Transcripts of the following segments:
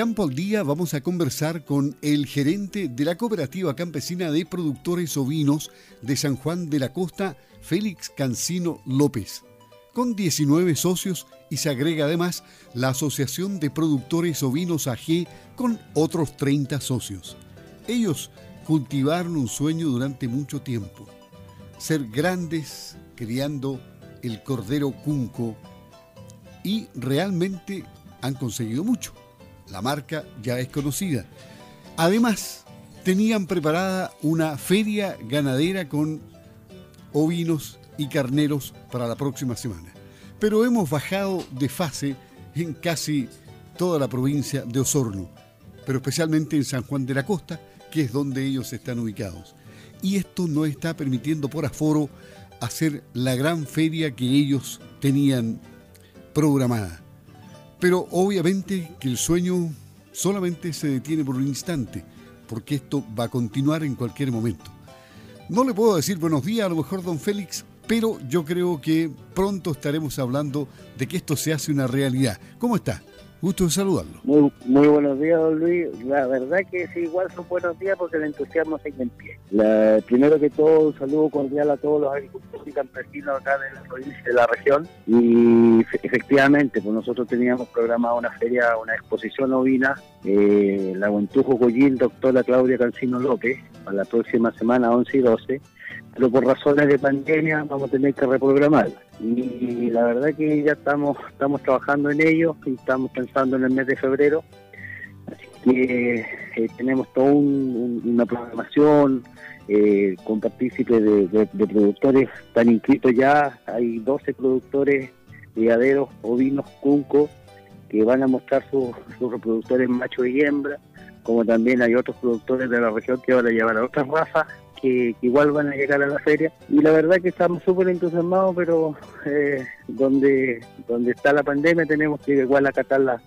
Campo al Día vamos a conversar con el gerente de la Cooperativa Campesina de Productores Ovinos de San Juan de la Costa, Félix Cancino López, con 19 socios y se agrega además la Asociación de Productores Ovinos AG con otros 30 socios. Ellos cultivaron un sueño durante mucho tiempo, ser grandes criando el cordero cunco y realmente han conseguido mucho. La marca ya es conocida. Además, tenían preparada una feria ganadera con ovinos y carneros para la próxima semana. Pero hemos bajado de fase en casi toda la provincia de Osorno, pero especialmente en San Juan de la Costa, que es donde ellos están ubicados. Y esto no está permitiendo por aforo hacer la gran feria que ellos tenían programada. Pero obviamente que el sueño solamente se detiene por un instante, porque esto va a continuar en cualquier momento. No le puedo decir buenos días a lo mejor, don Félix, pero yo creo que pronto estaremos hablando de que esto se hace una realidad. ¿Cómo está? Gusto de saludarlo. Muy, muy buenos días, don Luis. La verdad que sí, igual son buenos días porque el entusiasmo sigue en pie. primero que todo, un saludo cordial a todos los agricultores y campesinos acá de la provincia de la región. Y efectivamente, pues nosotros teníamos programada una feria, una exposición ovina, eh, la Guentujo Goyín, doctora Claudia Cancino López, para la próxima semana 11 y 12 pero por razones de pandemia vamos a tener que reprogramarla. Y la verdad que ya estamos, estamos trabajando en ello y estamos pensando en el mes de febrero. Así que eh, tenemos toda una programación eh, con partícipes de, productores, están inscritos ya, hay 12 productores criaderos, ovinos, cunco, que van a mostrar sus, sus reproductores macho y hembra, como también hay otros productores de la región que van a llevar a otras razas que, igual van a llegar a la feria. Y la verdad que estamos súper entusiasmados, pero eh, donde, donde está la pandemia tenemos que igual acatar las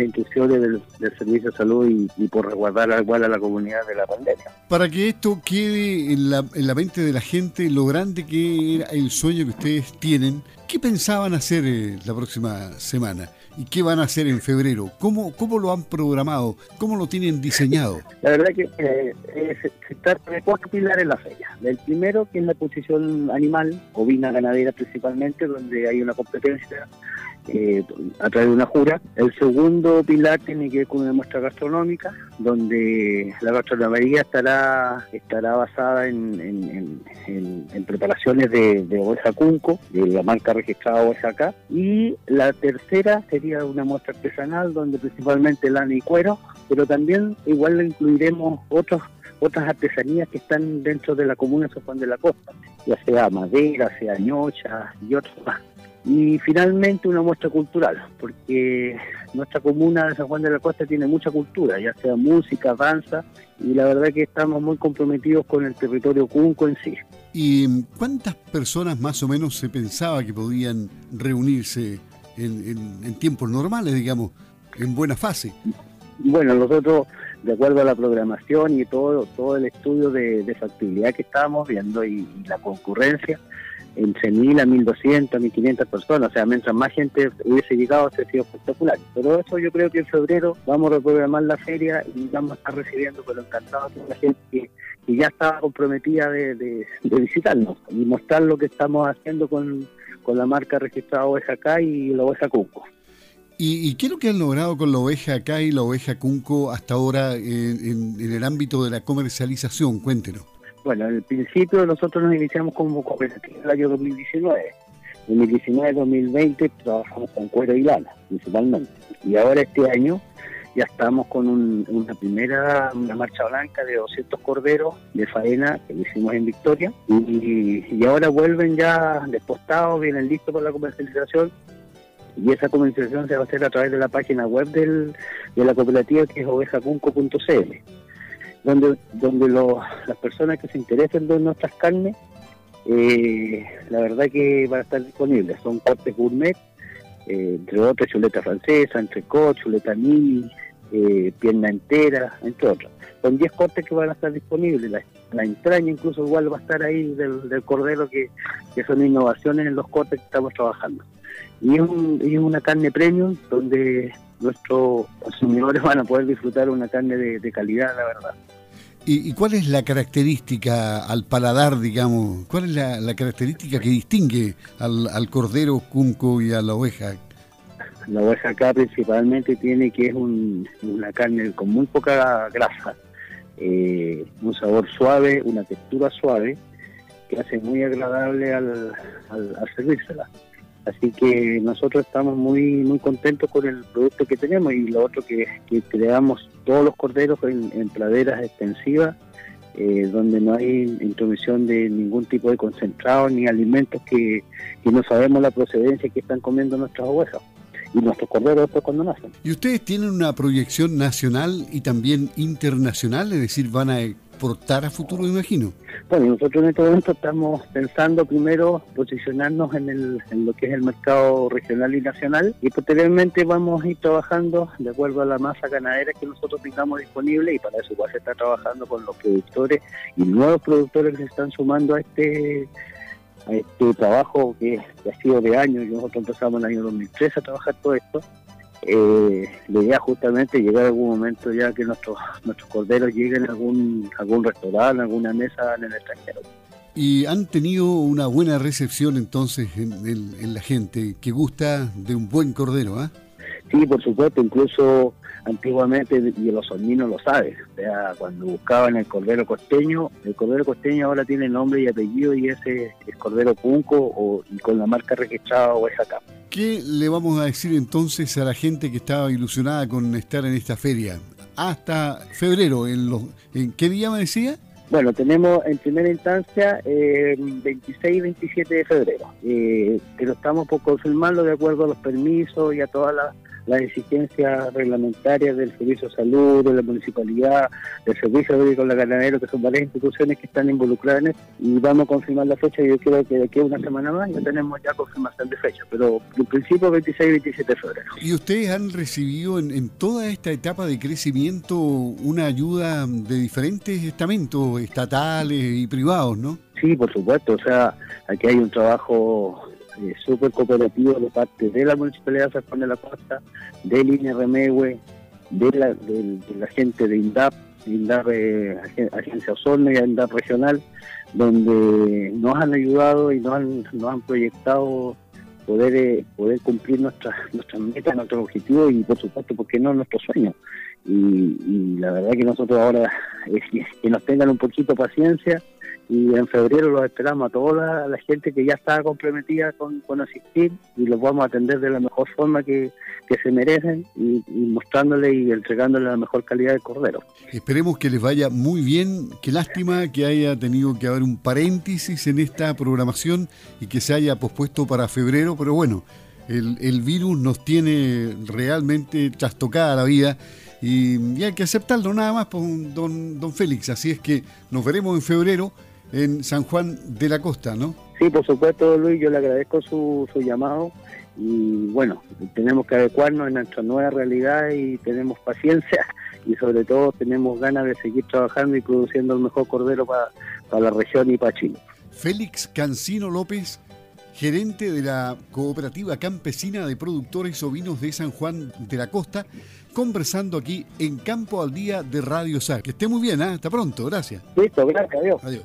instrucciones del, Servicio de Salud y, por resguardar igual a la comunidad de la pandemia. Para que esto quede en la, en la mente de la gente, lo grande que era el sueño que ustedes tienen, ¿qué pensaban hacer eh, la próxima semana? ¿Y qué van a hacer en febrero? ¿Cómo, cómo lo han programado? ¿Cómo lo tienen diseñado? La verdad que eh, se trata de cuatro pilares en la feria. El primero, que es la posición animal, ovina ganadera principalmente, donde hay una competencia eh, a través de una jura. El segundo pilar tiene que ver con una muestra gastronómica, donde la gastronomía estará estará basada en, preparaciones de, de oveja cunco, de la marca registrada oveja acá. Y la tercera sería una muestra artesanal, donde principalmente lana y cuero, pero también igual le incluiremos otros otras artesanías que están dentro de la comuna de San Juan de la Costa, ya sea madera, sea ñocha y otros más. Y finalmente una muestra cultural, porque nuestra comuna de San Juan de la Costa tiene mucha cultura, ya sea música, danza, y la verdad que estamos muy comprometidos con el territorio cunco en sí. ¿Y cuántas personas más o menos se pensaba que podían reunirse en, tiempos normales, digamos, en buena fase? Bueno, nosotros, de acuerdo a la programación y todo, todo el estudio de, factibilidad que estábamos viendo y la concurrencia, entre 1.000 a 1.200, 1.500 personas. O sea, mientras más gente hubiese llegado, ha sido espectacular. Pero eso yo creo que en febrero vamos a reprogramar la feria y vamos a estar recibiendo, pero encantado a la gente que, ya estaba comprometida de, visitarnos y mostrar lo que estamos haciendo con, la marca registrada Oveja acá y la Oveja Cunco. ¿Y, qué es lo que han logrado con la oveja acá y la oveja Cunco hasta ahora en el ámbito de la comercialización? Cuéntenos. Bueno, en el principio nosotros nos iniciamos como cooperativa en el año 2019. En 2019-2020 trabajamos con cuero y lana, principalmente. Y ahora este año ya estamos con una primera una marcha blanca de 200 corderos de faena que hicimos en Victoria. Y, ahora vuelven ya despostados, vienen listos para la comercialización. Y esa comercialización se va a hacer a través de la página web del, de la cooperativa que es ovejacunco.cl donde, donde las personas que se interesen en nuestras carnes, eh, la verdad que van a estar disponibles. Son cortes gourmet, eh, entre otros chuleta francesa, entrecot, chuleta mini, eh, pierna entera, entre otros. Son 10 cortes que van a estar disponibles. la entraña incluso igual va a estar ahí del, cordero, que, son innovaciones en los cortes que estamos trabajando. Y es, una carne premium donde nuestros consumidores van a poder disfrutar una carne de, calidad, la verdad. ¿Y, cuál es la característica al paladar, digamos? ¿Cuál es la, característica que distingue al, al, cordero cunco y a la oveja? La oveja acá principalmente tiene que es una carne con muy poca grasa, eh, un sabor suave, una textura suave, que hace muy agradable al, al, servírsela. Así que nosotros estamos muy muy contentos con el producto que tenemos y lo otro que, que creamos todos los corderos en, praderas extensivas, eh, donde no hay intromisión de ningún tipo de concentrado ni alimentos que, que no sabemos la procedencia que están comiendo nuestras ovejas y nuestros corderos después cuando nacen. ¿Y ustedes tienen una proyección nacional y también internacional? Es decir, van a exportar a futuro, imagino. Bueno, nosotros en este momento estamos pensando primero posicionarnos en, el, en lo que es el mercado regional y nacional y posteriormente vamos a ir trabajando de acuerdo a la masa ganadera que nosotros tengamos disponible y para eso igual se está trabajando con los productores y nuevos productores que se están sumando a este a este trabajo que, ha sido de años, nosotros empezamos en el año 2013 a trabajar todo esto, eh, la idea justamente llegar a algún momento ya que nuestros nuestros corderos lleguen a algún, algún restaurante, alguna mesa en el extranjero. Y han tenido una buena recepción entonces en, la gente que gusta de un buen cordero, ¿ah? Sí, por supuesto, incluso antiguamente, y los solminos lo saben, o sea, cuando buscaban el cordero costeño, el cordero costeño ahora tiene nombre y apellido y ese es cordero punco o, y con la marca registrada o es acá. ¿Qué le vamos a decir entonces a la gente que estaba ilusionada con estar en esta feria? Hasta febrero, ¿en, los, en qué día me decía? Bueno, tenemos en primera instancia eh, 26 y 27 de febrero, eh, pero estamos por confirmarlo de acuerdo a los permisos y a todas las las exigencias reglamentarias del Servicio de Salud, de la Municipalidad, del Servicio Agrícola Ganadero, que son varias instituciones que están involucradas en esto, y vamos a confirmar la fecha. Yo creo que de aquí a una semana más ya tenemos ya confirmación de fecha, pero en principio 26 y 27 de febrero. ¿Y ustedes han recibido en, en toda esta etapa de crecimiento una ayuda de diferentes estamentos estatales y privados, no? Sí, por supuesto, o sea, aquí hay un trabajo eh, súper cooperativo de parte de la Municipalidad de San Juan de la Costa, de Línea Remehue, de la, de, la gente de INDAP, INDAP eh, Agencia Osorno y INDAP Regional, donde nos han ayudado y nos han, nos han proyectado poder eh, poder cumplir nuestras nuestras metas, nuestros objetivos y por supuesto, ¿por qué no nuestros sueños? Y, la verdad que nosotros ahora es que nos tengan un poquito paciencia y en febrero los esperamos a toda la, gente que ya está comprometida con, asistir y los vamos a atender de la mejor forma que, se merecen y, mostrándole y entregándole la mejor calidad de cordero. Esperemos que les vaya muy bien. Qué lástima que haya tenido que haber un paréntesis en esta programación y que se haya pospuesto para febrero, pero bueno, el, el virus nos tiene realmente trastocada la vida. Y, y, hay que aceptarlo nada más, pues, don, don Félix. Así es que nos veremos en febrero en San Juan de la Costa, ¿no? Sí, por supuesto, Luis, yo le agradezco su, su llamado y bueno, tenemos que adecuarnos a nuestra nueva realidad y tenemos paciencia y sobre todo tenemos ganas de seguir trabajando y produciendo el mejor cordero para, para la región y para Chile. Félix Cancino López, gerente de la Cooperativa Campesina de Productores Ovinos de San Juan de la Costa, conversando aquí en Campo al Día de Radio SAR. Que esté muy bien, ¿eh? hasta pronto, gracias. Listo, gracias, adiós. Adiós.